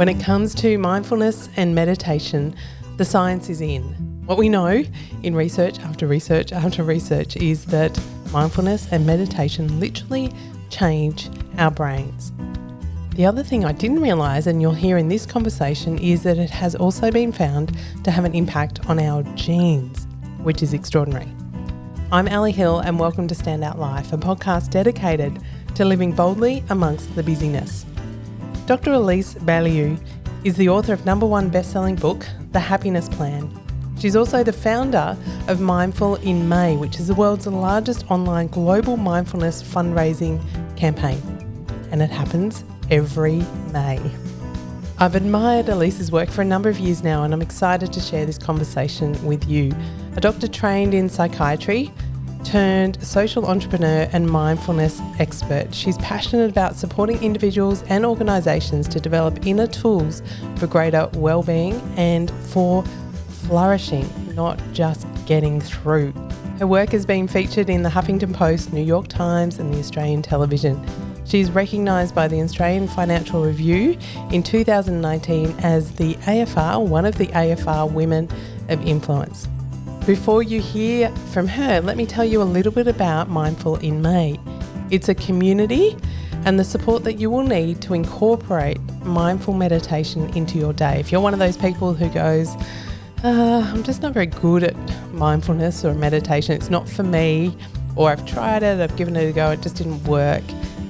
When it comes to mindfulness and meditation, the science is in. What we know in research after research after research is that mindfulness and meditation literally change our brains. The other thing I didn't realise, and you'll hear in this conversation, is that it has also been found to have an impact on our genes, which is extraordinary. I'm Ali Hill, and welcome to Standout Life, a podcast dedicated to living boldly amongst the busyness. Dr. Elise Bialylew is the author of number one best-selling book, The Happiness Plan. She's also the founder of Mindful in May, which is the world's largest online global mindfulness fundraising campaign. And it happens every May. I've admired Elise's work for a number of years now, and I'm excited to share this conversation with you. A doctor trained in psychiatry, turned social entrepreneur and mindfulness expert. She's passionate about supporting individuals and organisations to develop inner tools for greater well-being and for flourishing, not just getting through. Her work has been featured in the Huffington Post, New York Times, and the Australian television. She's recognised by the Australian Financial Review in 2019 as the AFR, one of the AFR Women of Influence. Before you hear from her, let me tell you a little bit about Mindful in May. It's a community and the support that you will need to incorporate mindful meditation into your day. If you're one of those people who goes, uh, I'm just not very good at mindfulness or meditation, it's not for me, or I've tried it, I've given it a go, it just didn't work,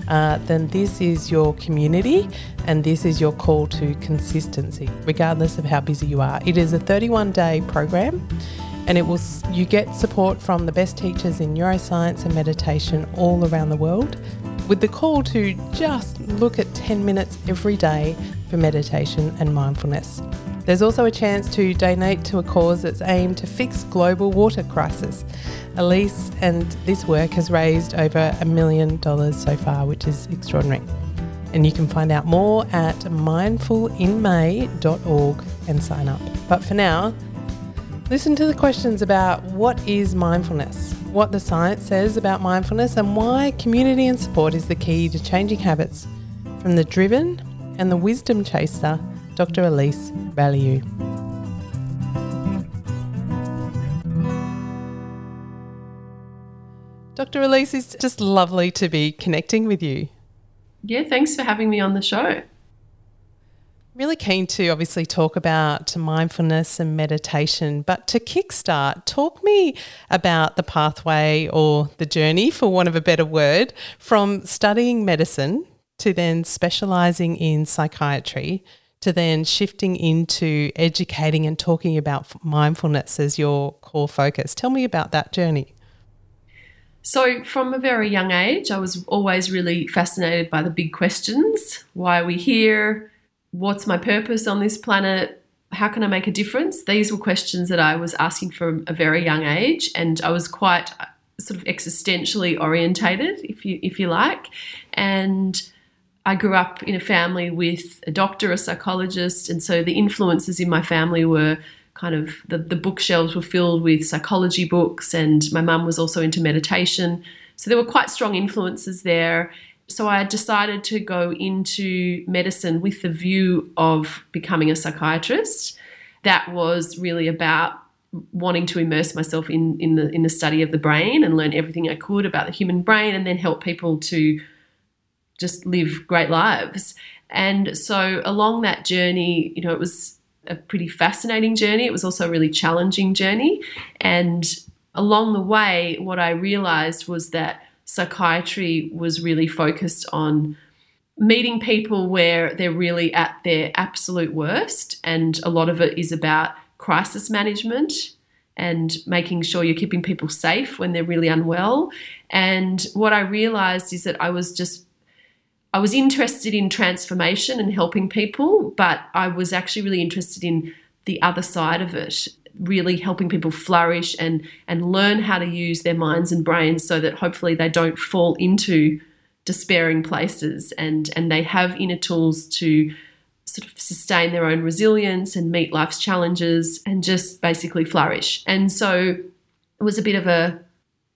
uh, then this is your community and this is your call to consistency, regardless of how busy you are. It is a 31 day program and it will you get support from the best teachers in neuroscience and meditation all around the world with the call to just look at 10 minutes every day for meditation and mindfulness. There's also a chance to donate to a cause that's aimed to fix global water crisis. Elise and this work has raised over a million dollars so far, which is extraordinary. And you can find out more at mindfulinmay.org and sign up. But for now, Listen to the questions about what is mindfulness, what the science says about mindfulness, and why community and support is the key to changing habits from the driven and the wisdom chaser, Dr. Elise Bialylew. Dr. Elise, it's just lovely to be connecting with you. Yeah, thanks for having me on the show. Really keen to obviously talk about mindfulness and meditation, but to kickstart, talk me about the pathway or the journey, for want of a better word, from studying medicine to then specializing in psychiatry to then shifting into educating and talking about mindfulness as your core focus. Tell me about that journey. So, from a very young age, I was always really fascinated by the big questions why are we here? What's my purpose on this planet? How can I make a difference? These were questions that I was asking from a very young age, and I was quite uh, sort of existentially orientated, if you if you like. And I grew up in a family with a doctor, a psychologist, and so the influences in my family were kind of the, the bookshelves were filled with psychology books, and my mum was also into meditation. So there were quite strong influences there so I decided to go into medicine with the view of becoming a psychiatrist. That was really about wanting to immerse myself in, in the in the study of the brain and learn everything I could about the human brain and then help people to just live great lives. And so along that journey, you know, it was a pretty fascinating journey. It was also a really challenging journey. And along the way, what I realized was that psychiatry was really focused on meeting people where they're really at their absolute worst. And a lot of it is about crisis management and making sure you're keeping people safe when they're really unwell. And what I realized is that I was just I was interested in transformation and helping people, but I was actually really interested in the other side of it really helping people flourish and and learn how to use their minds and brains so that hopefully they don't fall into despairing places and and they have inner tools to sort of sustain their own resilience and meet life's challenges and just basically flourish. And so it was a bit of a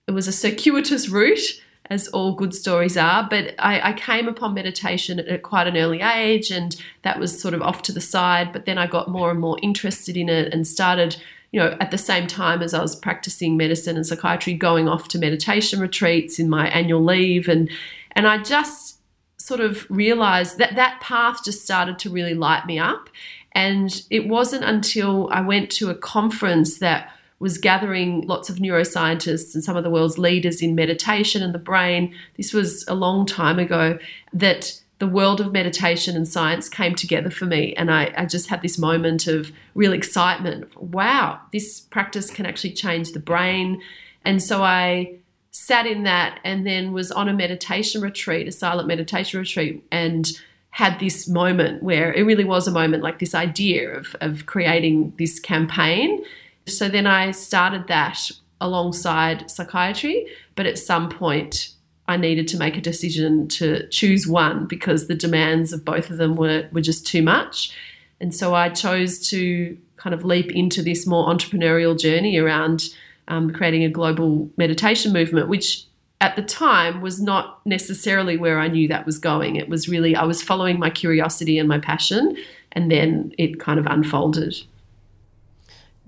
it was a circuitous route as all good stories are. But I, I, came upon meditation at quite an early age, and that was sort of off to the side. But then I got more and more interested in it and started, you know, at the same time as I was practicing medicine and psychiatry, going off to meditation retreats in my annual leave, and and I just sort of realized that that path just started to really light me up. And it wasn't until I went to a conference that was gathering lots of neuroscientists and some of the world's leaders in meditation and the brain. This was a long time ago that the world of meditation and science came together for me. And I, I, just had this moment of real excitement. Wow, this practice can actually change the brain. And so I sat in that and then was on a meditation retreat, a silent meditation retreat, and had this moment where it really was a moment like this idea of, of creating this campaign so then I started that alongside psychiatry, but at some point I needed to make a decision to choose one because the demands of both of them were, were just too much. And so I chose to kind of leap into this more entrepreneurial journey around um, creating a global meditation movement, which at the time was not necessarily where I knew that was going. It was really, I was following my curiosity and my passion, and then it kind of unfolded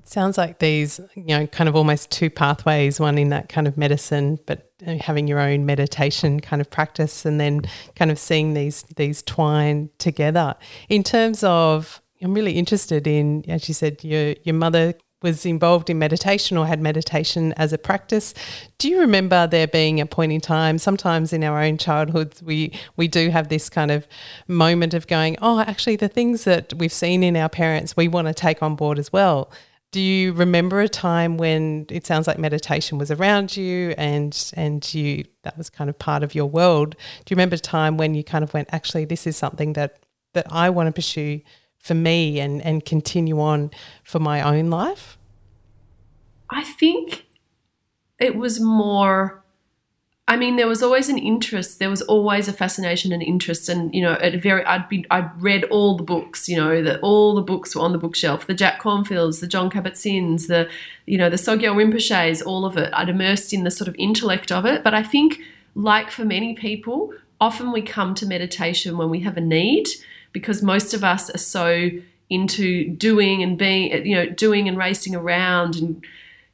sounds like these, you know, kind of almost two pathways one in that kind of medicine, but uh, having your own meditation kind of practice and then kind of seeing these these twine together. In terms of I'm really interested in, as you said, your your mother was involved in meditation or had meditation as a practice. Do you remember there being a point in time? Sometimes in our own childhoods, we we do have this kind of moment of going, oh, actually, the things that we've seen in our parents, we want to take on board as well. Do you remember a time when it sounds like meditation was around you and and you that was kind of part of your world? Do you remember a time when you kind of went, actually, this is something that that I want to pursue for me and and continue on for my own life? I think it was more I mean, there was always an interest. There was always a fascination and interest, and you know, at very, I'd been, I'd read all the books. You know, that all the books were on the bookshelf. The Jack Kornfields, the Jon Kabat-Zinns, the, you know, the Sogyal Rinpoches, all of it. I'd immersed in the sort of intellect of it. But I think, like for many people, often we come to meditation when we have a need, because most of us are so into doing and being, you know, doing and racing around and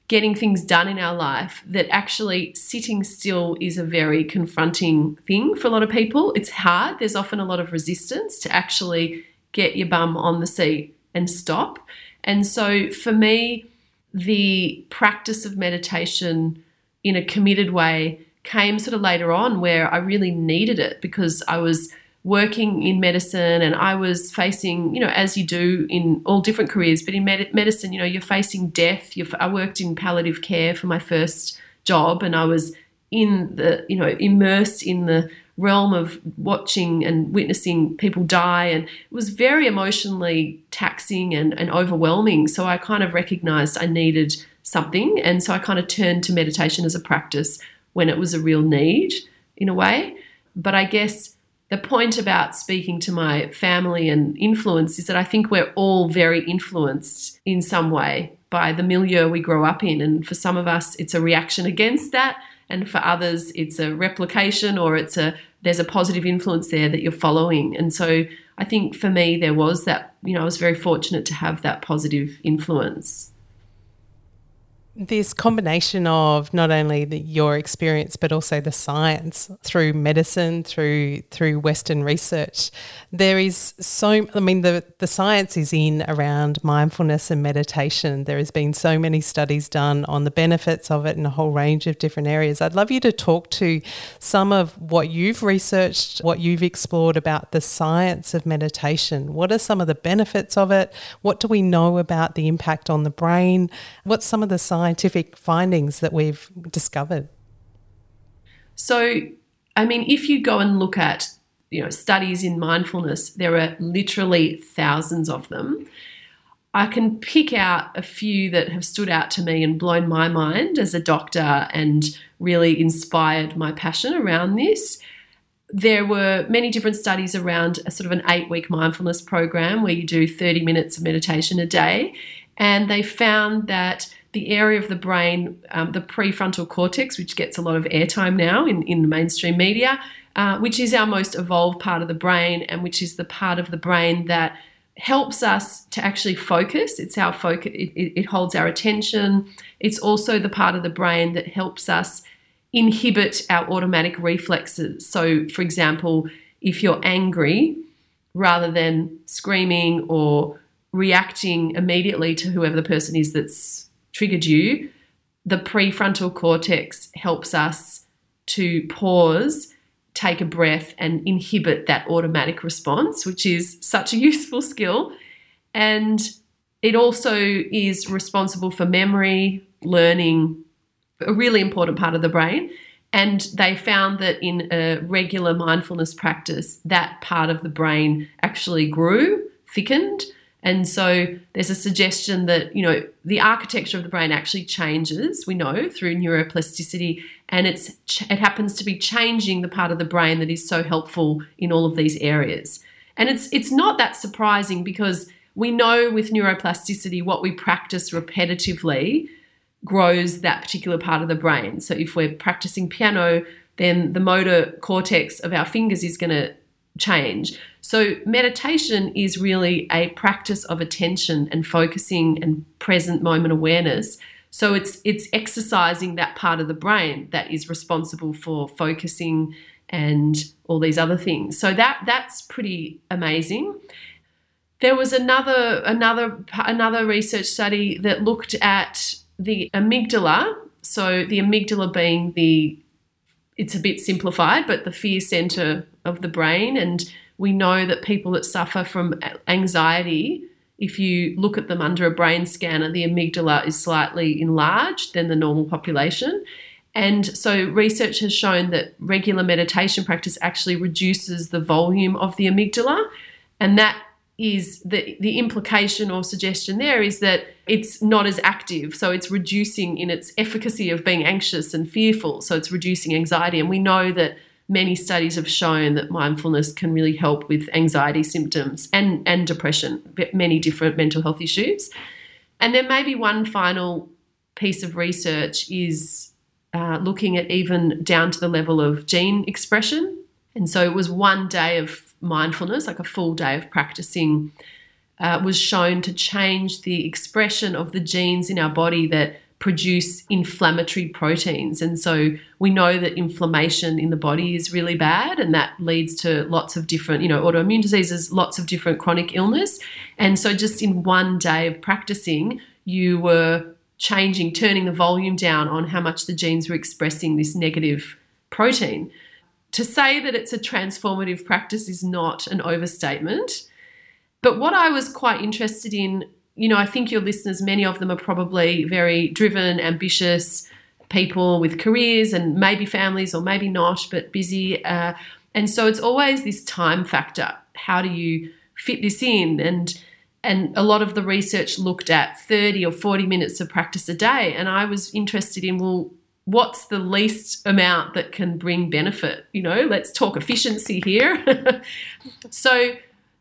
getting things done in our life that actually sitting still is a very confronting thing for a lot of people. It's hard. There's often a lot of resistance to actually get your bum on the seat and stop. And so for me, the practice of meditation in a committed way came sort of later on where I really needed it because I was working in medicine and I was facing, you know, as you do in all different careers, but in med- medicine, you know, you're facing death. You're, I worked in palliative care for my first job and I was in the, you know, immersed in the realm of watching and witnessing people die. And it was very emotionally taxing and, and overwhelming. So I kind of recognized I needed something. And so I kind of turned to meditation as a practice when it was a real need in a way. But I guess the point about speaking to my family and influence is that I think we're all very influenced in some way by the milieu we grow up in. And for some of us, it's a reaction against that. And for others, it's a replication or it's a there's a positive influence there that you're following. And so I think for me, there was that, you know, I was very fortunate to have that positive influence this combination of not only the, your experience but also the science through medicine through through western research there is so i mean the the science is in around mindfulness and meditation. There has been so many studies done on the benefits of it in a whole range of different areas. I'd love you to talk to some of what you've researched what you've explored about the science of meditation. What are some of the benefits of it? What do we know about the impact on the brain? What's some of the science scientific findings that we've discovered? So, I mean, if you go and look at you know studies in mindfulness, there are literally thousands of them. I can pick out a few that have stood out to me and blown my mind as a doctor and really inspired my passion around this. There were many different studies around a sort of an eight week mindfulness program where you do 30 minutes of meditation a day. And they found that the area of the brain, um, the prefrontal cortex, which gets a lot of airtime now in, in the mainstream media, uh, which is our most evolved part of the brain and which is the part of the brain that helps us to actually focus. It's our focus, it, it, it holds our attention. It's also the part of the brain that helps us inhibit our automatic reflexes. So, for example, if you're angry, rather than screaming or reacting immediately to whoever the person is that's triggered you, the prefrontal cortex helps us to pause, take a breath, and inhibit that automatic response, which is such a useful skill. And it also is responsible for memory, learning, a really important part of the brain. And they found that in a regular mindfulness practice, that part of the brain actually grew, thickened. And so there's a suggestion that, you know, the architecture of the brain actually changes, we know, through neuroplasticity. And it's it happens to be changing the part of the brain that is so helpful in all of these areas. And it's it's not that surprising because we know with neuroplasticity what we practice repetitively grows that particular part of the brain. So if we're practicing piano, then the motor cortex of our fingers is going to change. So meditation is really a practice of attention and focusing and present moment awareness. So it's it's exercising that part of the brain that is responsible for focusing and all these other things. So that that's pretty amazing. There was another another another research study that looked at the amygdala, so the amygdala being the, it's a bit simplified, but the fear center of the brain. And we know that people that suffer from anxiety, if you look at them under a brain scanner, the amygdala is slightly enlarged than the normal population. And so, research has shown that regular meditation practice actually reduces the volume of the amygdala. And that is the the implication or suggestion there is that it's not as active. So it's reducing in its efficacy of being anxious and fearful. So it's reducing anxiety. And we know that many studies have shown that mindfulness can really help with anxiety symptoms and and depression many different mental health issues. And then maybe one final piece of research is uh, looking at even down to the level of gene expression. And so it was one day of mindfulness, like a full day of practicing, uh, was shown to change the expression of the genes in our body that produce inflammatory proteins. And so we know that inflammation in the body is really bad, and that leads to lots of different, you know, autoimmune diseases, lots of different chronic illness. And so just in one day of practicing, you were changing, turning the volume down on how much the genes were expressing this negative protein to say that it's a transformative practice is not an overstatement. But what I was quite interested in, you know, I think your listeners, many of them are probably very driven, ambitious people with careers and maybe families or maybe not, but busy. Uh, and so it's always this time factor. How do you fit this in? And and a lot of the research looked at 30 or 40 minutes of practice a day. And I was interested in, well, what's the least amount that can bring benefit you know? Let's talk efficiency here. So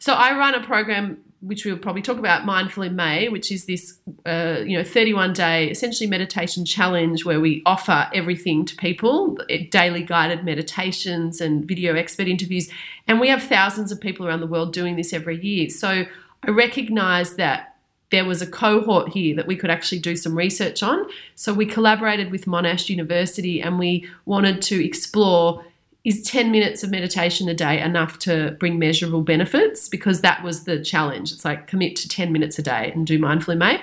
so i run a program which we'll probably talk about mindful in may which is this uh, you know 31 day essentially meditation challenge where we offer everything to people daily guided meditations and video expert interviews. And we have thousands of people around the world doing this every year. So i recognize that there was a cohort here that we could actually do some research on. So we collaborated with Monash University and we wanted to explore is 10 minutes of meditation a day enough to bring measurable benefits? Because that was the challenge. It's like commit to 10 minutes a day and do Mindful in May.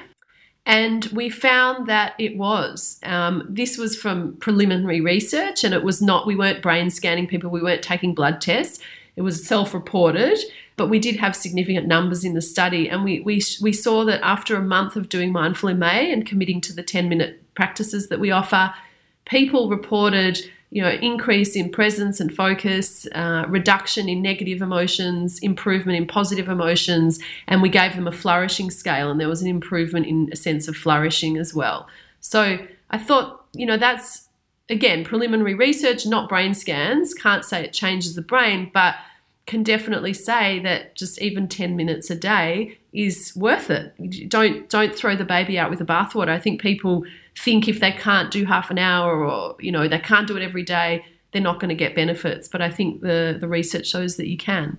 And we found that it was. Um, this was from preliminary research, and it was not, we weren't brain scanning people, we weren't taking blood tests. It was self reported but we did have significant numbers in the study. And we, we, we saw that after a month of doing Mindful in May and committing to the 10 minute practices that we offer, people reported you know, increase in presence and focus, uh, reduction in negative emotions, improvement in positive emotions, and we gave them a flourishing scale, and there was an improvement in a sense of flourishing as well. So I thought, you know, that's again preliminary research, not brain scans. Can't say it changes the brain, but can definitely say that just even 10 minutes a day is worth it. Don't don't throw the baby out with the bathwater. I think people think if they can't do half an hour or you know they can't do it every day, they're not going to get benefits. But I think the the research shows that you can.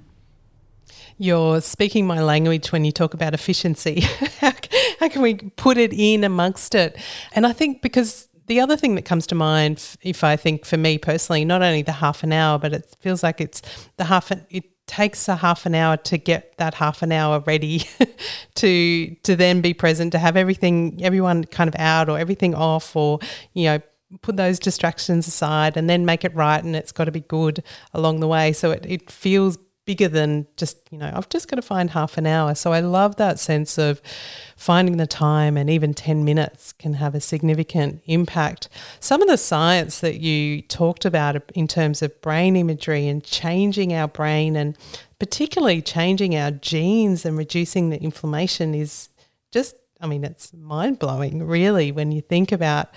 You're speaking my language when you talk about efficiency. how, how can we put it in amongst it? And I think because the other thing that comes to mind, if I think for me personally, not only the half an hour, but it feels like it's the half an, it takes a half an hour to get that half an hour ready to to then be present to have everything everyone kind of out or everything off or you know put those distractions aside and then make it right and it's got to be good along the way. So it, it feels bigger than just, you know, I've just got to find half an hour. So I love that sense of finding the time and even 10 minutes can have a significant impact. Some of the science that you talked about in terms of brain imagery and changing our brain and particularly changing our genes and reducing the inflammation is just, I mean, it's mind blowing, really, when you think about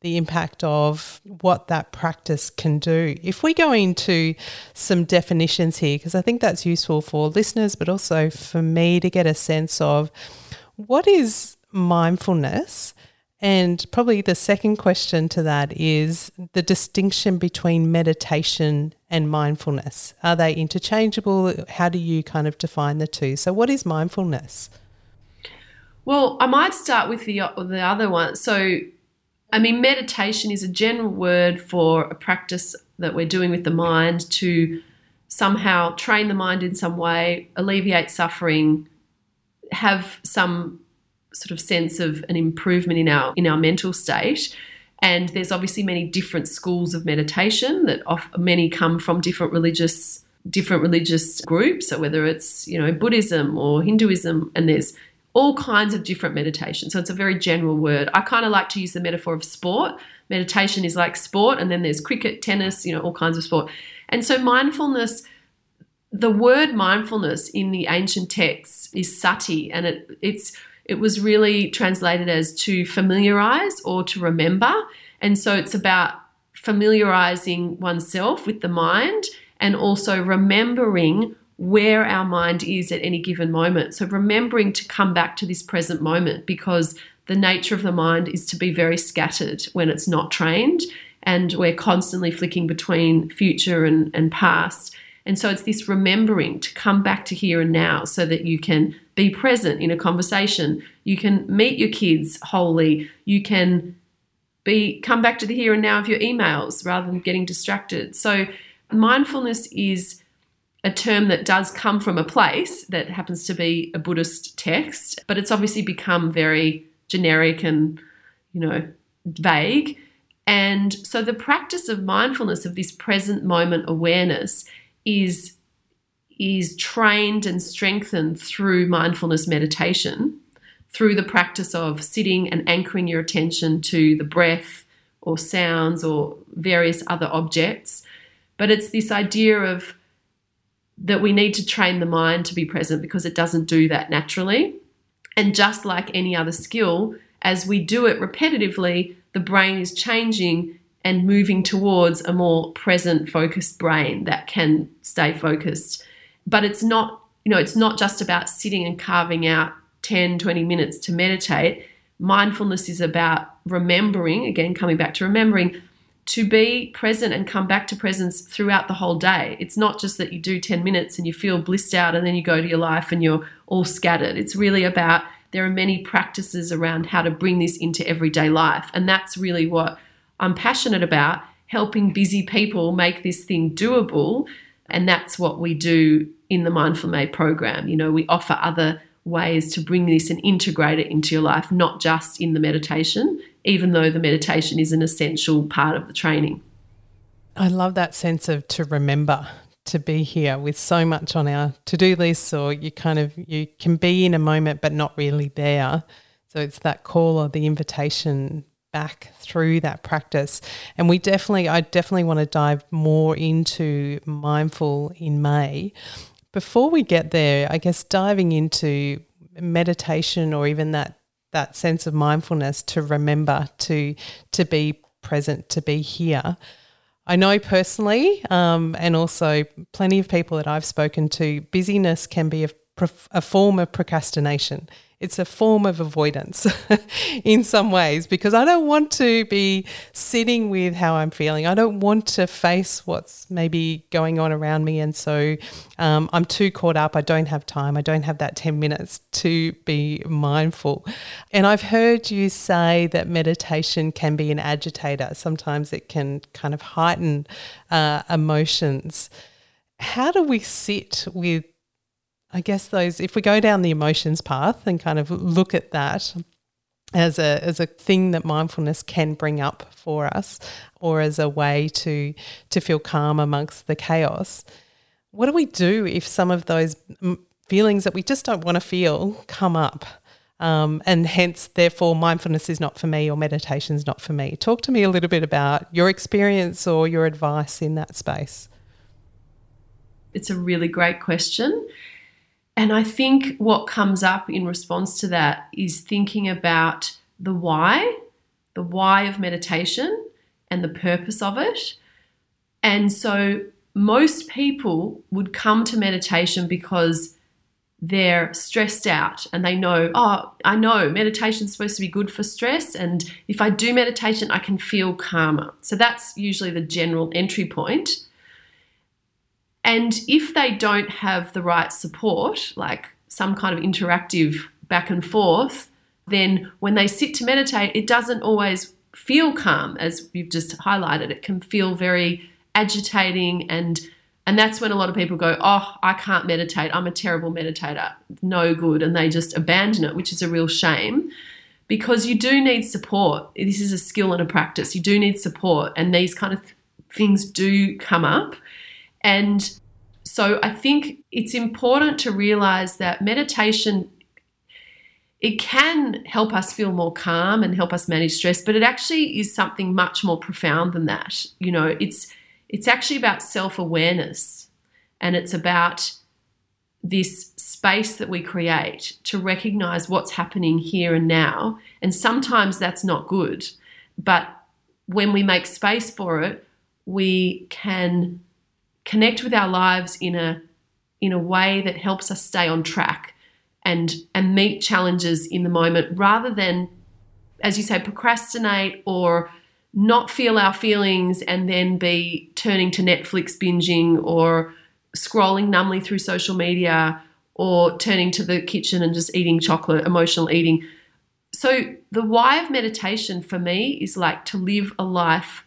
the impact of what that practice can do. If we go into some definitions here, because I think that's useful for listeners, but also for me to get a sense of what is mindfulness. And probably the second question to that is the distinction between meditation and mindfulness. Are they interchangeable? How do you kind of define the two? So, what is mindfulness? Well, I might start with the the other one. So, I mean, meditation is a general word for a practice that we're doing with the mind to somehow train the mind in some way, alleviate suffering, have some sort of sense of an improvement in our in our mental state. And there's obviously many different schools of meditation that off, many come from different religious different religious groups. So whether it's you know Buddhism or Hinduism, and there's all kinds of different meditation. So it's a very general word. I kind of like to use the metaphor of sport. Meditation is like sport, and then there's cricket, tennis, you know, all kinds of sport. And so mindfulness, the word mindfulness in the ancient texts is sati, and it it's it was really translated as to familiarize or to remember. And so it's about familiarizing oneself with the mind and also remembering where our mind is at any given moment. So remembering to come back to this present moment because the nature of the mind is to be very scattered when it's not trained and we're constantly flicking between future and, and past. And so it's this remembering to come back to here and now so that you can be present in a conversation. You can meet your kids wholly. You can be come back to the here and now of your emails rather than getting distracted. So mindfulness is a term that does come from a place that happens to be a Buddhist text, but it's obviously become very generic and, you know, vague. And so the practice of mindfulness, of this present moment awareness, is, is trained and strengthened through mindfulness meditation, through the practice of sitting and anchoring your attention to the breath or sounds or various other objects. But it's this idea of that we need to train the mind to be present because it doesn't do that naturally. And just like any other skill, as we do it repetitively, the brain is changing and moving towards a more present focused brain that can stay focused. But it's not, you know, it's not just about sitting and carving out 10, 20 minutes to meditate. Mindfulness is about remembering, again, coming back to remembering to be present and come back to presence throughout the whole day. It's not just that you do 10 minutes and you feel blissed out and then you go to your life and you're all scattered. It's really about there are many practices around how to bring this into everyday life. And that's really what I'm passionate about helping busy people make this thing doable. And that's what we do in the Mindful in May program. You know, we offer other ways to bring this and integrate it into your life, not just in the meditation, even though the meditation is an essential part of the training. I love that sense of to remember to be here with so much on our to-do list or you kind of you can be in a moment but not really there. So it's that call or the invitation back through that practice. And we definitely I definitely want to dive more into mindful in May. Before we get there, I guess diving into meditation or even that that sense of mindfulness to remember to to be present, to be here. I know personally, um, and also plenty of people that I've spoken to, busyness can be a, a form of procrastination it's a form of avoidance in some ways because I don't want to be sitting with how I'm feeling. I don't want to face what's maybe going on around me. And so um, I'm too caught up. I don't have time. I don't have that 10 minutes to be mindful. And I've heard you say that meditation can be an agitator. Sometimes it can kind of heighten uh, emotions. How do we sit with I guess those, if we go down the emotions path and kind of look at that as a as a thing that mindfulness can bring up for us, or as a way to to feel calm amongst the chaos, what do we do if some of those feelings that we just don't want to feel come up? Um, and hence, therefore, mindfulness is not for me or meditation is not for me. Talk to me a little bit about your experience or your advice in that space. It's a really great question. And I think what comes up in response to that is thinking about the why, the why of meditation and the purpose of it. And so most people would come to meditation because they're stressed out and they know, oh, I know meditation is supposed to be good for stress. And if I do meditation, I can feel calmer. So that's usually the general entry point. And if they don't have the right support, like some kind of interactive back and forth, then when they sit to meditate, it doesn't always feel calm, as you've just highlighted. It can feel very agitating and and that's when a lot of people go, Oh, I can't meditate. I'm a terrible meditator. No good. And they just abandon it, which is a real shame because you do need support. This is a skill and a practice. You do need support. And these kind of things do come up. And so I think it's important to realize that meditation it can help us feel more calm and help us manage stress, but it actually is something much more profound than that. You know, it's it's actually about self-awareness and it's about this space that we create to recognize what's happening here and now. And sometimes that's not good, but when we make space for it, we can connect with our lives in a in a way that helps us stay on track and and meet challenges in the moment rather than as you say procrastinate or not feel our feelings and then be turning to Netflix binging or scrolling numbly through social media or turning to the kitchen and just eating chocolate, emotional eating. So, the why of meditation for me is like to live a life,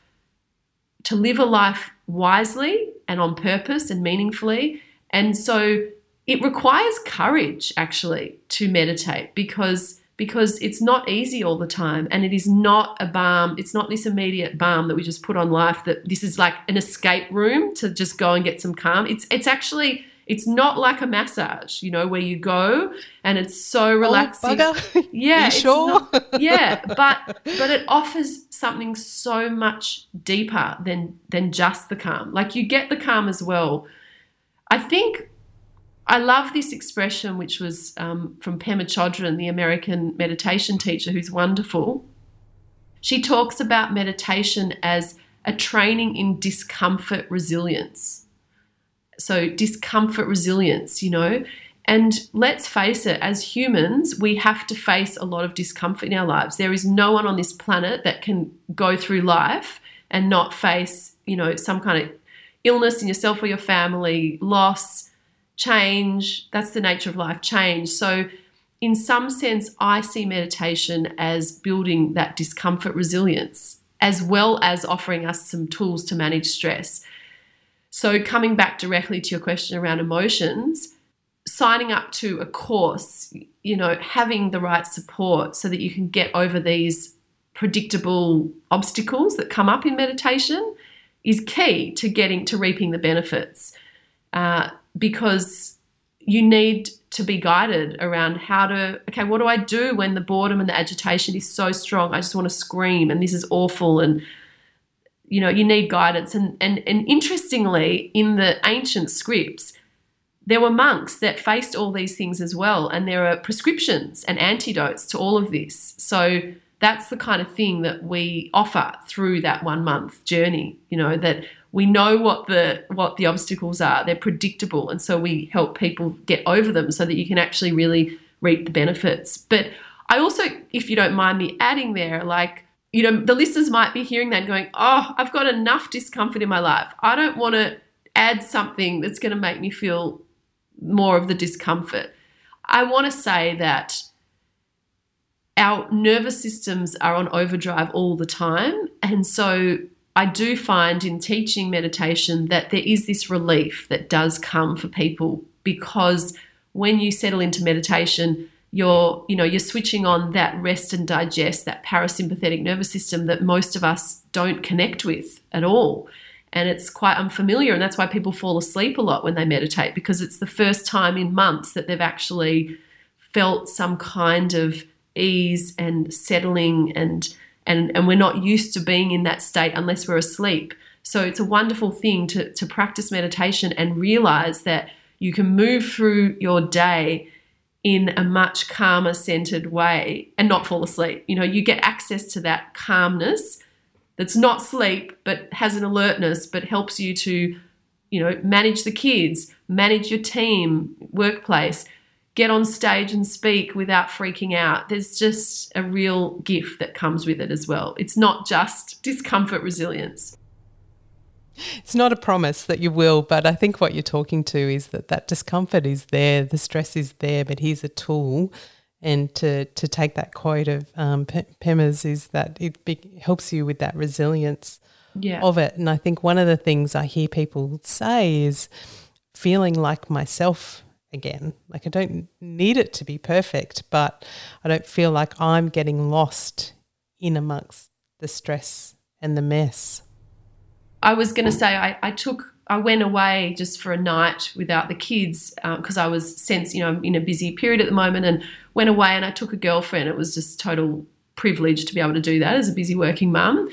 to live a life wisely and on purpose and meaningfully. And so it requires courage actually to meditate because because it's not easy all the time and it is not a balm it's not this immediate balm that we just put on life that this is like an escape room to just go and get some calm it's it's actually it's not like a massage, you know, where you go and it's so oh, relaxing. Oh, yeah, sure. Not, yeah, but but it offers something so much deeper than than just the calm. Like you get the calm as well. I think I love this expression, which was um, from Pema Chodron, the American meditation teacher, who's wonderful. She talks about meditation as a training in discomfort resilience so, discomfort resilience, you know. And let's face it, as humans, we have to face a lot of discomfort in our lives. There is no one on this planet that can go through life and not face, you know, some kind of illness in yourself or your family, loss, change. That's the nature of life, change. So, in some sense, I see meditation as building that discomfort resilience, as well as offering us some tools to manage stress. So, coming back directly to your question around emotions, signing up to a course, you know, having the right support so that you can get over these predictable obstacles that come up in meditation is key to getting to reaping the benefits. Uh, because you need to be guided around how to okay what do i do when the boredom and the agitation is so strong? I just want to scream and this is awful and you know you need guidance. And and and interestingly in the ancient scripts there were monks that faced all these things as well. And there are prescriptions and antidotes to all of this. So that's the kind of thing that we offer through that one month journey you know that we know what the what the obstacles are. They're predictable. And so we help people get over them so that you can actually really reap the benefits. But i also if you don't mind me adding there like you know the listeners might be hearing that and going oh i've got enough discomfort in my life i don't want to add something that's going to make me feel more of the discomfort i want to say that our nervous systems are on overdrive all the time. And so I do find in teaching meditation that there is this relief that does come for people because when you settle into meditation, you're, you know, you're switching on that rest and digest, that parasympathetic nervous system that most of us don't connect with at all. And it's quite unfamiliar. And that's why people fall asleep a lot when they meditate because it's the first time in months that they've actually felt some kind of ease and settling and and and we're not used to being in that state unless we're asleep so it's a wonderful thing to, to practice meditation and realize that you can move through your day in a much calmer centered way and not fall asleep you know you get access to that calmness that's not sleep but has an alertness but helps you to you know manage the kids manage your team workplace get on stage and speak without freaking out. There's just a real gift that comes with it as well. It's not just discomfort resilience. It's not a promise that you will, but I think what you're talking to is that that discomfort is there, the stress is there, but here's a tool. And to, to take that quote of um, Pema's is that it be, helps you with that resilience yeah. of it. And I think one of the things I hear people say is feeling like myself again. Like I don't need it to be perfect, but I don't feel like I'm getting lost in amongst the stress and the mess. I was going to say I, I took I went away just for a night without the kids because um, I was sense you know I'm in a busy period at the moment and went away and I took a girlfriend. It was just total privilege to be able to do that as a busy working mum,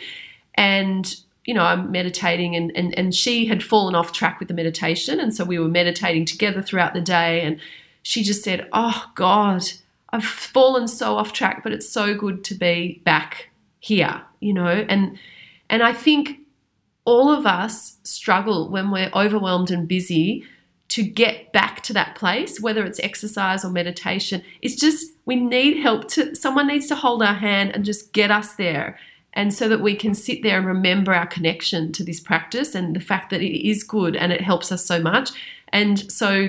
and you know, I'm meditating and, and, and she had fallen off track with the meditation. And so we were meditating together throughout the day. And she just said, Oh God, I've fallen so off track, but it's so good to be back here, you know? And and I think all of us struggle when we're overwhelmed and busy to get back to that place, whether it's exercise or meditation. It's just we need help to someone needs to hold our hand and just get us there and so that we can sit there and remember our connection to this practice and the fact that it is good and it helps us so much. And so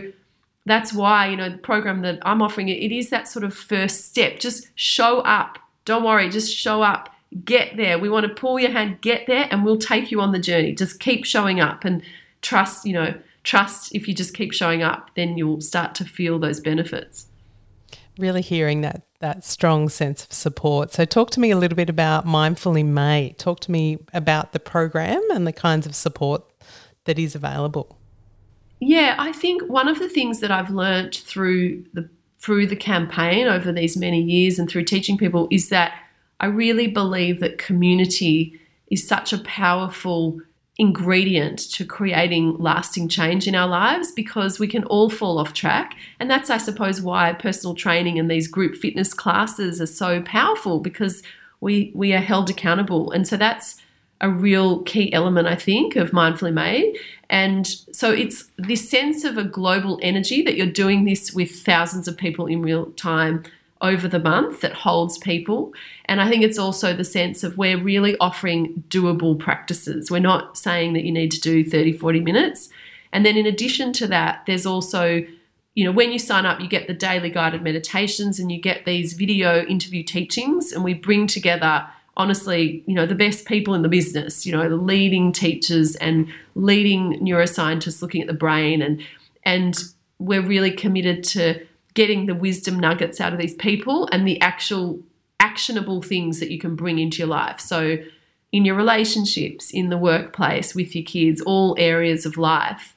that's why, you know, the program that I'm offering, it is that sort of first step. Just show up. Don't worry, just show up. Get there. We want to pull your hand, get there, and we'll take you on the journey. Just keep showing up and trust, you know, trust if you just keep showing up, then you'll start to feel those benefits. Really hearing that that strong sense of support. So, talk to me a little bit about Mindful in May. Talk to me about the program and the kinds of support that is available. Yeah, I think one of the things that I've learned through the through the campaign over these many years and through teaching people is that I really believe that community is such a powerful ingredient to creating lasting change in our lives because we can all fall off track. And that's, I suppose, why personal training and these group fitness classes are so powerful because we, we are held accountable. And so that's a real key element, I think, of Mindful in May. And so it's this sense of a global energy that you're doing this with thousands of people in real time over the month that holds people. And I think it's also the sense of we're really offering doable practices. We're not saying that you need to do 30, 40 minutes. And then in addition to that, there's also, you know, when you sign up, you get the daily guided meditations and you get these video interview teachings, and we bring together honestly, you know, the best people in the business, you know, the leading teachers and leading neuroscientists looking at the brain and and we're really committed to getting the wisdom nuggets out of these people and the actual actionable things that you can bring into your life. So, in your relationships, in the workplace, with your kids, all areas of life.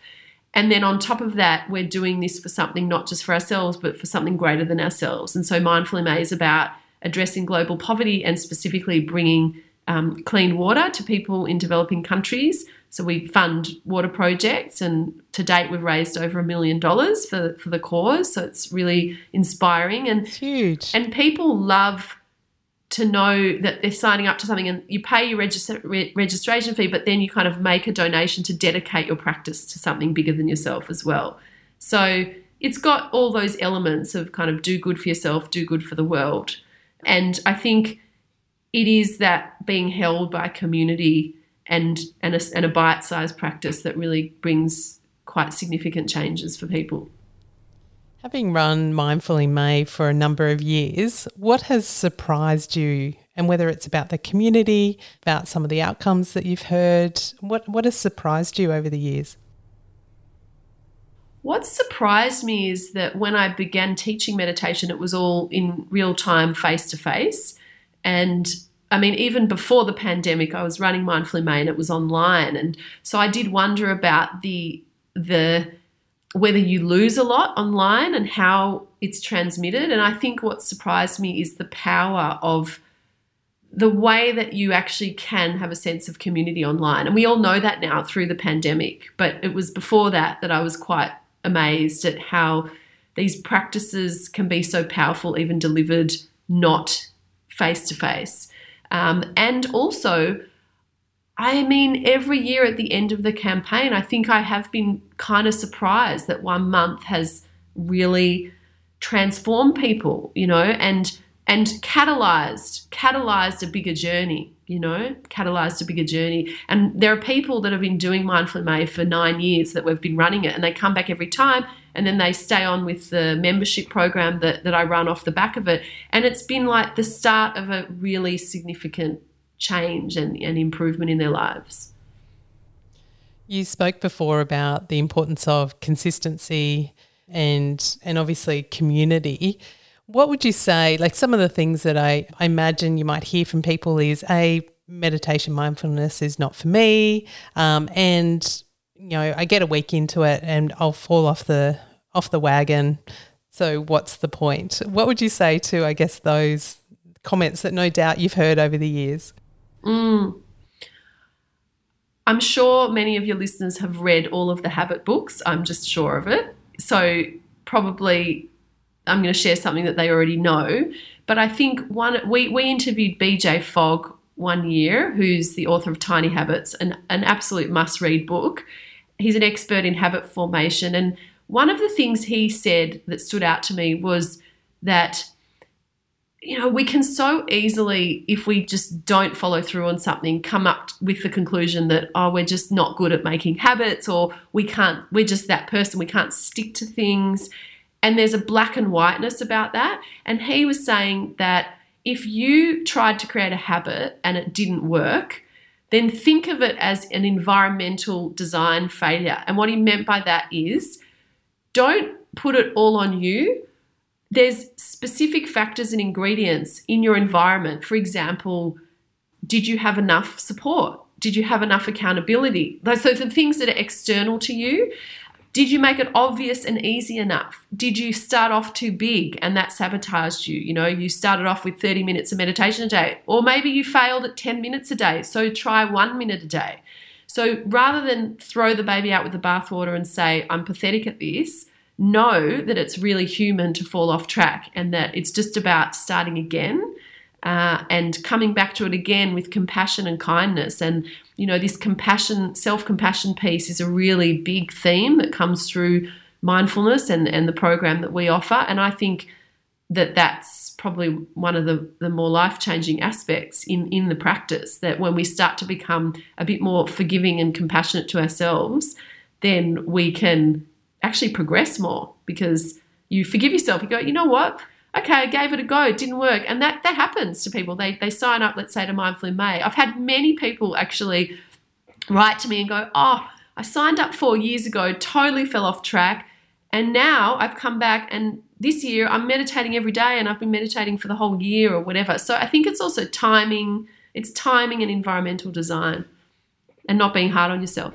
And then on top of that, we're doing this for something not just for ourselves, but for something greater than ourselves. And so, Mindful in May is about addressing global poverty and specifically bringing um, clean water to people in developing countries. So we fund water projects, and to date we've raised over a million dollars for for the cause. So it's really inspiring and it's huge. And people love to know that they're signing up to something and you pay your register, re- registration fee, but then you kind of make a donation to dedicate your practice to something bigger than yourself as well. So it's got all those elements of kind of do good for yourself, do good for the world. And I think it is that being held by community and and a, and a bite-sized practice that really brings quite significant changes for people. Having run Mindful in May for a number of years, what has surprised you? And whether it's about the community, about some of the outcomes that you've heard, what, what has surprised you over the years? What surprised me is that when I began teaching meditation, it was all in real time, face to face. And I mean, even before the pandemic, I was running Mindful in May and it was online. And so I did wonder about the, the, whether you lose a lot online and how it's transmitted. And I think what surprised me is the power of the way that you actually can have a sense of community online. And we all know that now through the pandemic, but it was before that that I was quite amazed at how these practices can be so powerful, even delivered not face to face. Um, and also, I mean, every year at the end of the campaign, I think I have been kind of surprised that one month has really transformed people, you know, and and catalyzed catalyzed a bigger journey you know catalyzed a bigger journey. And there are people that have been doing Mindful in May for nine years that we've been running it and they come back every time and then they stay on with the membership program that, that i run off the back of it. And it's been like the start of a really significant change and, and improvement in their lives. You spoke before about the importance of consistency and and obviously community. What would you say, like some of the things that I, I imagine you might hear from people is a meditation mindfulness is not for me, um, and you know I get a week into it and I'll fall off the off the wagon. So what's the point? What would you say to I guess those comments that no doubt you've heard over the years? Mm. I'm sure many of your listeners have read all of the habit books. I'm just sure of it. So probably I'm going to share something that they already know. But I think one we we interviewed BJ Fogg one year, who's the author of Tiny Habits, an, an absolute must read book. He's an expert in habit formation. And one of the things he said that stood out to me was that, you know, we can so easily, if we just don't follow through on something, come up with the conclusion that, oh, we're just not good at making habits or we can't, we're just that person, we can't stick to things. And there's a black and whiteness about that. And he was saying that if you tried to create a habit and it didn't work, then think of it as an environmental design failure. And what he meant by that is don't put it all on you. There's specific factors and ingredients in your environment. For example, did you have enough support? Did you have enough accountability? Those are the things that are external to you. Did you make it obvious and easy enough? Did you start off too big and that sabotaged you? You know, you started off with 30 minutes of meditation a day, or maybe you failed at 10 minutes a day, so try one minute a day. So rather than throw the baby out with the bathwater and say, I'm pathetic at this, know that it's really human to fall off track and that it's just about starting again uh, and coming back to it again with compassion and kindness. And, you know, this compassion, self compassion piece is a really big theme that comes through mindfulness and, and the program that we offer. And I think that that's probably one of the, the more life changing aspects in, in the practice that when we start to become a bit more forgiving and compassionate to ourselves, then we can actually progress more because you forgive yourself. You go, you know what? Okay, I gave it a go, it didn't work. And that, that happens to people. They, they sign up, let's say, to Mindful in May. I've had many people actually write to me and go, oh, I signed up four years ago, totally fell off track. And now I've come back and this year I'm meditating every day and I've been meditating for the whole year or whatever. So I think it's also timing, it's timing and environmental design and not being hard on yourself.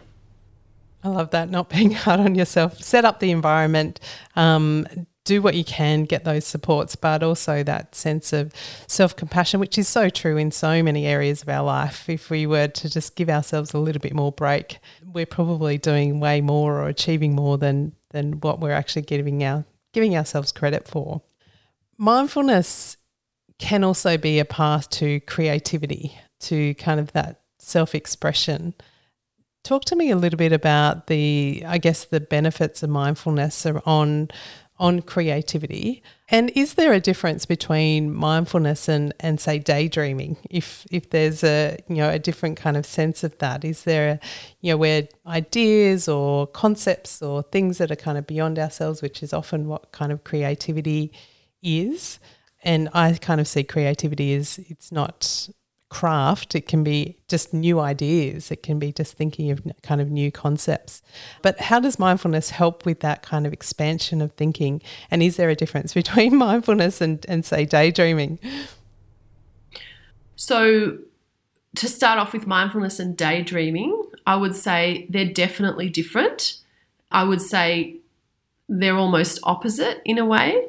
I love that, not being hard on yourself. Set up the environment, um, do what you can, get those supports, but also that sense of self compassion, which is so true in so many areas of our life. If we were to just give ourselves a little bit more break, we're probably doing way more or achieving more than than what we're actually giving our giving ourselves credit for. Mindfulness can also be a path to creativity, to kind of that self expression. Talk to me a little bit about the, I guess, the benefits of mindfulness on on creativity. And is there a difference between mindfulness and, and say daydreaming? If if there's a you know a different kind of sense of that, is there a you know where ideas or concepts or things that are kind of beyond ourselves, which is often what kind of creativity is? And I kind of see creativity as it's not craft. It can be just new ideas. It can be just thinking of kind of new concepts. But how does mindfulness help with that kind of expansion of thinking? And is there a difference between mindfulness and, and say, daydreaming? So, to start off with mindfulness and daydreaming, I would say they're definitely different. I would say they're almost opposite in a way.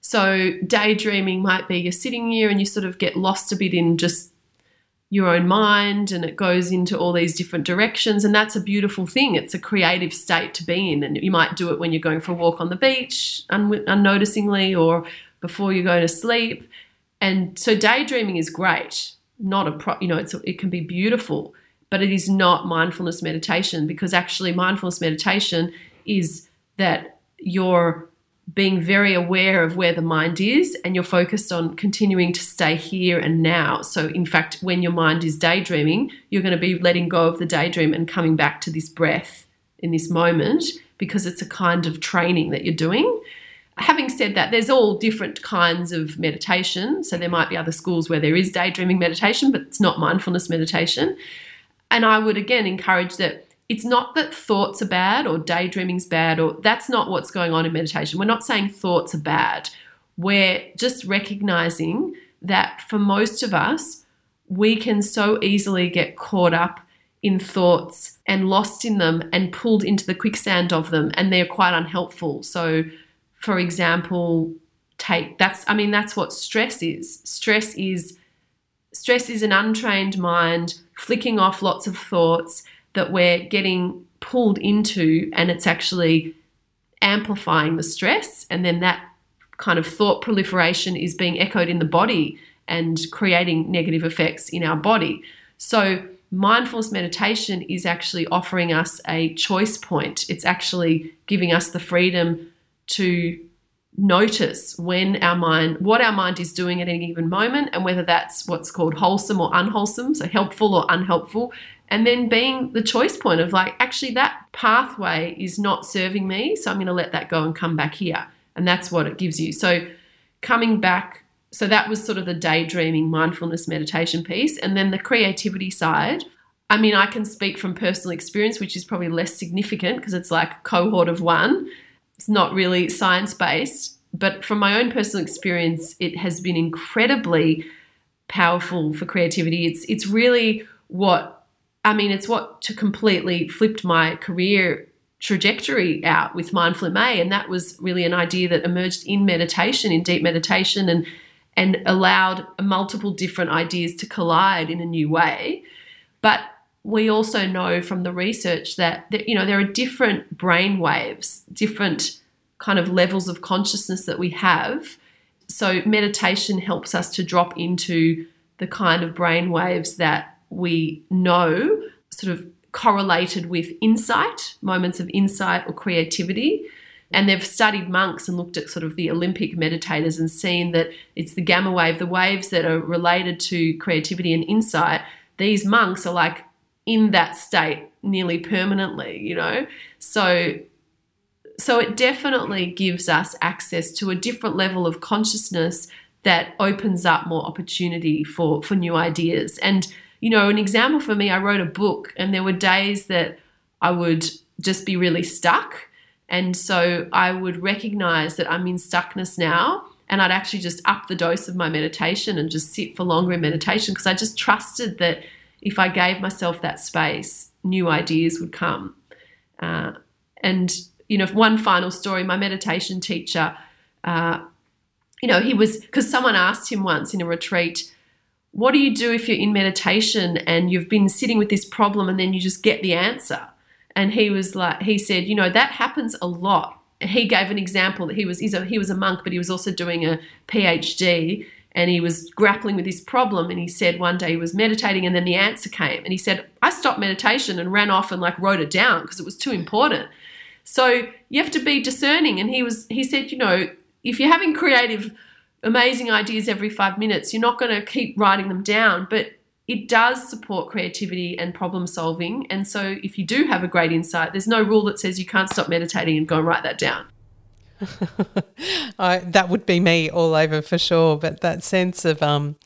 So, daydreaming might be you're sitting here and you sort of get lost a bit in just your own mind and it goes into all these different directions. And that's a beautiful thing. It's a creative state to be in. And you might do it when you're going for a walk on the beach un- unnoticingly or before you go to sleep. And so daydreaming is great. Not a pro you know it's it can be beautiful but it is not mindfulness meditation because actually mindfulness meditation is that you're being very aware of where the mind is and you're focused on continuing to stay here and now. So, in fact, when your mind is daydreaming, you're going to be letting go of the daydream and coming back to this breath in this moment because it's a kind of training that you're doing. Having said that, there's all different kinds of meditation. So, there might be other schools where there is daydreaming meditation, but it's not mindfulness meditation. And I would again encourage that it's not that thoughts are bad or daydreaming's bad or that's not what's going on in meditation. We're not saying thoughts are bad. We're just recognizing that for most of us, we can so easily get caught up in thoughts and lost in them and pulled into the quicksand of them and they're quite unhelpful. So for example, take that's I mean that's what stress is. Stress is stress is an untrained mind flicking off lots of thoughts that we're getting pulled into and it's actually amplifying the stress and then that kind of thought proliferation is being echoed in the body and creating negative effects in our body. So mindfulness meditation is actually offering us a choice point. It's actually giving us the freedom to notice when our mind what our mind is doing at any given moment and whether that's what's called wholesome or unwholesome so helpful or unhelpful and then being the choice point of like actually that pathway is not serving me so i'm going to let that go and come back here. And that's what it gives you. So coming back so that was sort of the daydreaming mindfulness meditation piece. And then the creativity side i mean i can speak from personal experience which is probably less significant because it's like a cohort of one it's not really science based but from my own personal experience it has been incredibly powerful for creativity it's it's really what I mean, it's what to completely flipped my career trajectory out with Mindful MA, and that was really an idea that emerged in meditation, in deep meditation, and and allowed multiple different ideas to collide in a new way. But we also know from the research that, that you know there are different brain waves, different kind of levels of consciousness that we have. So meditation helps us to drop into the kind of brain waves that we know sort of correlated with insight, moments of insight or creativity. And they've studied monks and looked at sort of the Olympic meditators and seen that it's the gamma wave, the waves that are related to creativity and insight. These monks are like in that state nearly permanently, you know? So so it definitely gives us access to a different level of consciousness that opens up more opportunity for for new ideas. And you know, an example for me, I wrote a book and there were days that I would just be really stuck. And so I would recognize that I'm in stuckness now. And I'd actually just up the dose of my meditation and just sit for longer in meditation because I just trusted that if I gave myself that space, new ideas would come. Uh, and, you know, one final story my meditation teacher, uh, you know, he was, because someone asked him once in a retreat, what do you do if you're in meditation and you've been sitting with this problem and then you just get the answer? And he was like, he said, you know, that happens a lot. He gave an example that he was a, he was a monk, but he was also doing a PhD. And he was grappling with this problem and he said one day he was meditating and then the answer came and he said i stopped meditation and ran off and like wrote it down because it was too important so you have to be discerning and he was he said you know if you're having creative amazing ideas every five minutes you're not going to keep writing them down but it does support creativity and problem solving and so if you do have a great insight there's no rule that says you can't stop meditating and go and write that down I, that would be me all over for sure. But that sense of, um,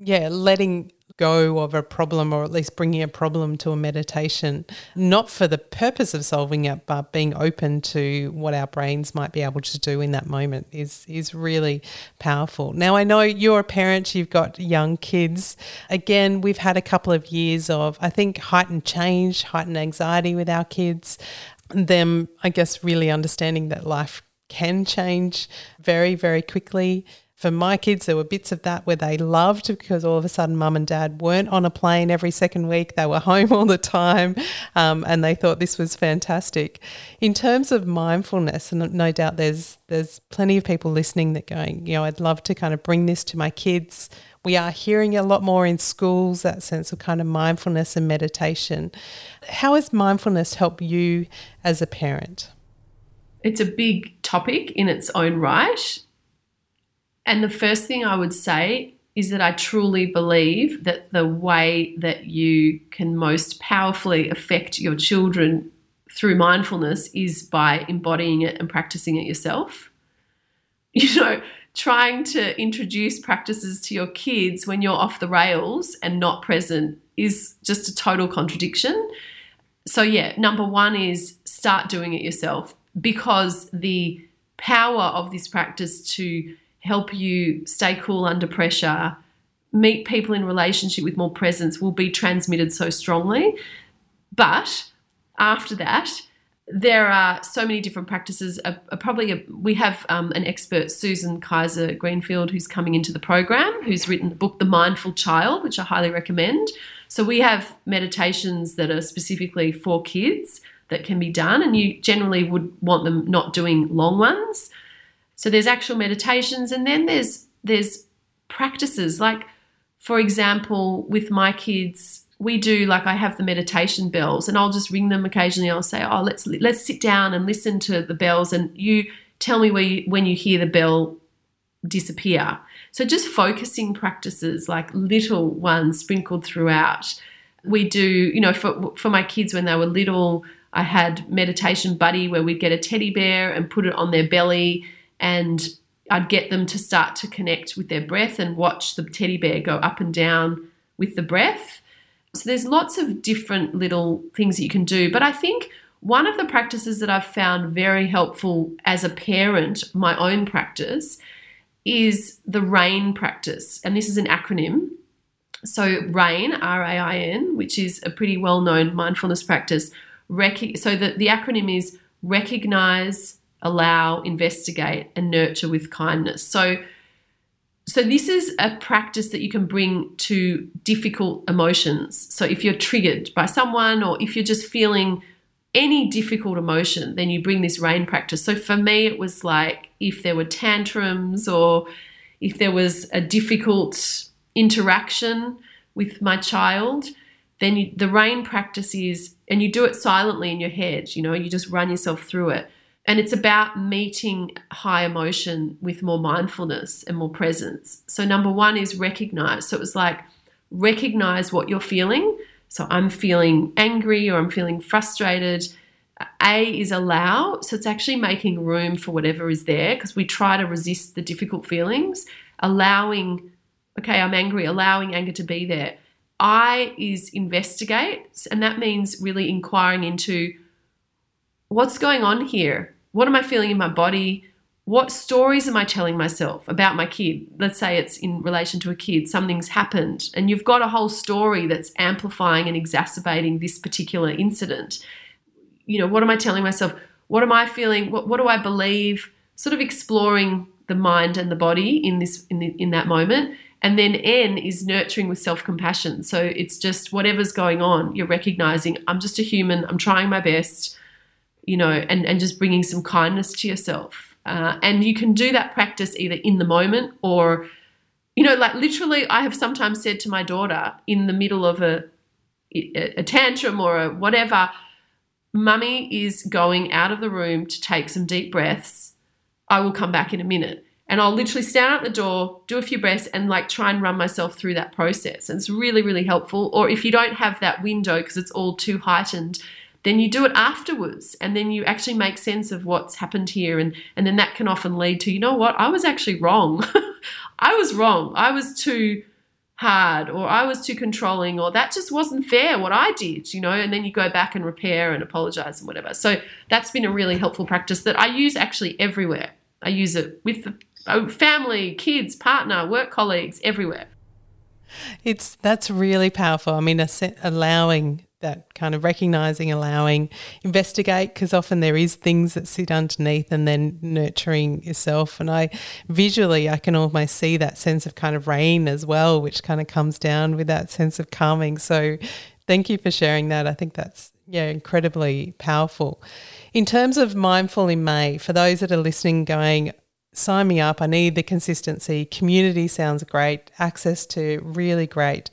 yeah, letting go of a problem or at least bringing a problem to a meditation, not for the purpose of solving it, but being open to what our brains might be able to do in that moment is, is really powerful. Now, I know you're a parent, you've got young kids. Again, we've had a couple of years of, I think, heightened change, heightened anxiety with our kids. Them, I guess, really understanding that life can change very, very quickly. For my kids, there were bits of that where they loved because all of a sudden mum and dad weren't on a plane every second week. They were home all the time um, and they thought this was fantastic. In terms of mindfulness, and no doubt there's, there's plenty of people listening that going, you know, I'd love to kind of bring this to my kids. We are hearing a lot more in schools that sense of kind of mindfulness and meditation. How has mindfulness helped you as a parent? It's a big topic in its own right. And the first thing I would say is that I truly believe that the way that you can most powerfully affect your children through mindfulness is by embodying it and practicing it yourself. You know, trying to introduce practices to your kids when you're off the rails and not present is just a total contradiction. So, yeah, number one is start doing it yourself because the power of this practice to help you stay cool under pressure, meet people in relationship with more presence will be transmitted so strongly. But after that, there are so many different practices. Uh, probably a, we have um, an expert, Susan Kaiser Greenland, who's coming into the program, who's written the book The Mindful Child, which I highly recommend. So we have meditations that are specifically for kids that can be done, and you generally would want them not doing long ones. So there's actual meditations, and then there's there's practices like, for example, with my kids, we do like I have the meditation bells, and I'll just ring them occasionally. I'll say, "Oh, let's let's sit down and listen to the bells, and you tell me you, when you hear the bell disappear." So just focusing practices like little ones sprinkled throughout. We do, you know, for for my kids when they were little, I had meditation buddy where we'd get a teddy bear and put it on their belly and I'd get them to start to connect with their breath and watch the teddy bear go up and down with the breath. So there's lots of different little things that you can do, but I think one of the practices that I've found very helpful as a parent, my own practice, is the RAIN practice. And this is an acronym. So RAIN, R A I N, which is a pretty well known mindfulness practice, Rec- so the, the acronym is recognize, allow, investigate, and nurture with kindness. So, so this is a practice that you can bring to difficult emotions. So if you're triggered by someone or if you're just feeling any difficult emotion, then you bring this rain practice. So for me, it was like if there were tantrums or if there was a difficult interaction with my child, then you, the rain practice is, and you do it silently in your head, you know, you just run yourself through it. And it's about meeting high emotion with more mindfulness and more presence. So, number one is recognize. So, it was like recognize what you're feeling. So, I'm feeling angry or I'm feeling frustrated. A is allow. So, it's actually making room for whatever is there because we try to resist the difficult feelings. Allowing, okay, I'm angry, allowing anger to be there I is investigate, and that means really inquiring into what's going on here. What am I feeling in my body? What stories am I telling myself about my kid? Let's say it's in relation to a kid, something's happened, and you've got a whole story that's amplifying and exacerbating this particular incident. You know, what am I telling myself? What am I feeling? What, what do I believe? Sort of exploring the mind and the body in this in, the, in that moment and then N is nurturing with self compassion. So it's just whatever's going on, you're recognizing I'm just a human, I'm trying my best, you know, and, and just bringing some kindness to yourself. Uh, and you can do that practice either in the moment or, You know, like literally, I have sometimes said to my daughter in the middle of a, a tantrum or a whatever, Mummy is going out of the room to take some deep breaths. I will come back in a minute. And I'll literally stand at the door, do a few breaths, and like try and run myself through that process. And it's really, really helpful. Or if you don't have that window because it's all too heightened, then you do it afterwards and then you actually make sense of what's happened here and and then that can often lead to you know what? I was actually wrong. I was wrong. I was too hard or i was too controlling or that just wasn't fair what i did you know? And then you go back and repair and apologize and whatever. So that's been a really helpful practice that i use actually everywhere. I use it with the Oh, family kids partner work colleagues everywhere it's that's really powerful i mean allowing that kind of recognizing, allowing, investigate, because often there is things that sit underneath and then nurturing yourself. And I visually, I can almost see that sense of kind of rain as well, which kind of comes down with that sense of calming. So thank you for sharing that. I think that's, yeah, incredibly powerful. In terms of Mindful in May, for those that are listening, going, sign me up. I need the consistency. Community sounds great. Access to really great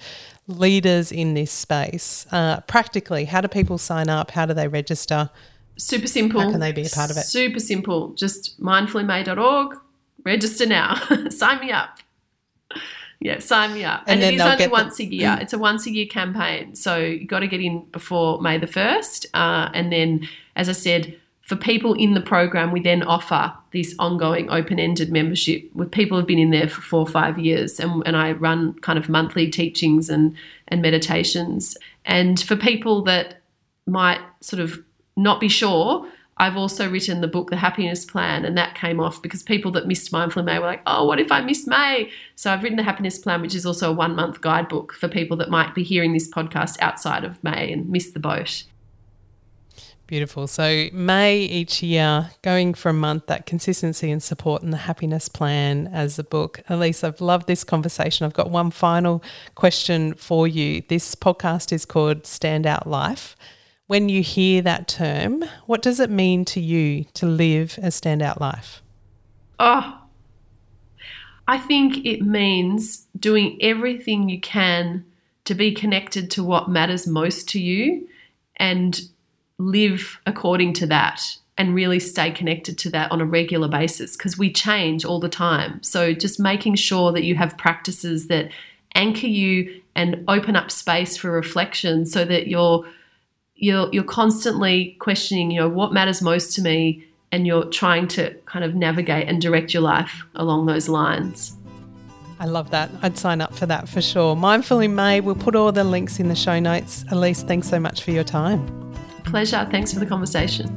leaders in this space. Uh, practically, how do people sign up? How do they register? Super simple. How can they be a part of it? Super simple. Just mindfulinmay.org. Register now. sign me up. Yeah, sign me up. And, and it is only once the, a year. It's a once a year campaign. So you've got to get in before May the 1st. Uh, and then, as I said, for people in the program, we then offer this ongoing open ended membership with people who've been in there for four or five years. And, and I run kind of monthly teachings and, and meditations. And for people that might sort of not be sure, I've also written the book, The Happiness Plan, and that came off because people that missed Mindful in May were like, oh, what if I miss May? So I've written The Happiness Plan, which is also a one month guidebook for people that might be hearing this podcast outside of May and miss the boat. Beautiful. So, May each year, going for a month, that consistency and support and the happiness plan as a book. Elise, I've loved this conversation. I've got one final question for you. This podcast is called Standout Life. When you hear that term, what does it mean to you to live a standout life? Oh, I think it means doing everything you can to be connected to what matters most to you and live according to that and really stay connected to that on a regular basis because we change all the time. So just making sure that you have practices that anchor you and open up space for reflection so that you're you're you're constantly questioning, you know, what matters most to me and you're trying to kind of navigate and direct your life along those lines. I love that. I'd sign up for that for sure. Mindful in May, we'll put all the links in the show notes. Elise, thanks so much for your time. Pleasure. Thanks for the conversation.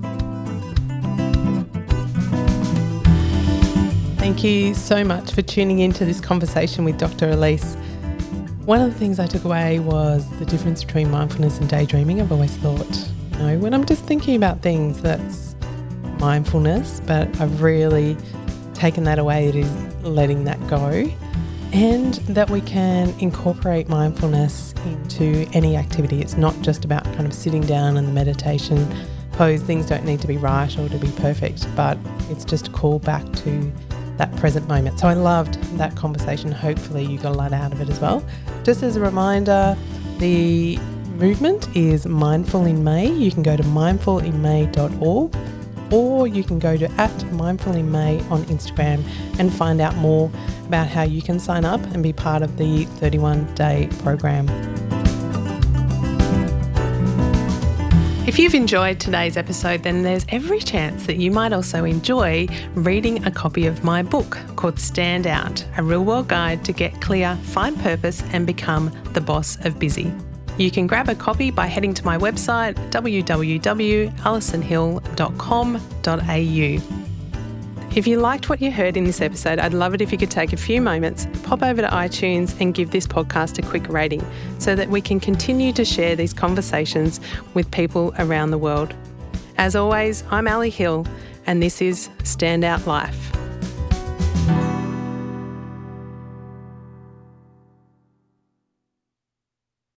Thank you so much for tuning into this conversation with Dr. Elise. One of the things I took away was the difference between mindfulness and daydreaming. I've always thought, you know, when I'm just thinking about things, that's mindfulness, but I've really taken that away. It is letting that go and that we can incorporate mindfulness into any activity. It's not just about kind of sitting down and the meditation pose. Things don't need to be right or to be perfect, but it's just a call back to that present moment. So I loved that conversation. Hopefully, you got a lot out of it as well. Just as a reminder, the movement is Mindful in May. You can go to mindfulinmay.org or you can go to at Mindful in May on Instagram and find out more about how you can sign up and be part of the 31 day program. If you've enjoyed today's episode, then there's every chance that you might also enjoy reading a copy of my book called Stand Out A Real World Guide to Get Clear, Find Purpose, and Become the Boss of Busy. You can grab a copy by heading to my website www.alisonhill.com.au. If you liked what you heard in this episode, I'd love it if you could take a few moments, pop over to iTunes and give this podcast a quick rating so that we can continue to share these conversations with people around the world. As always, I'm Ali Hill, and this is Standout Life.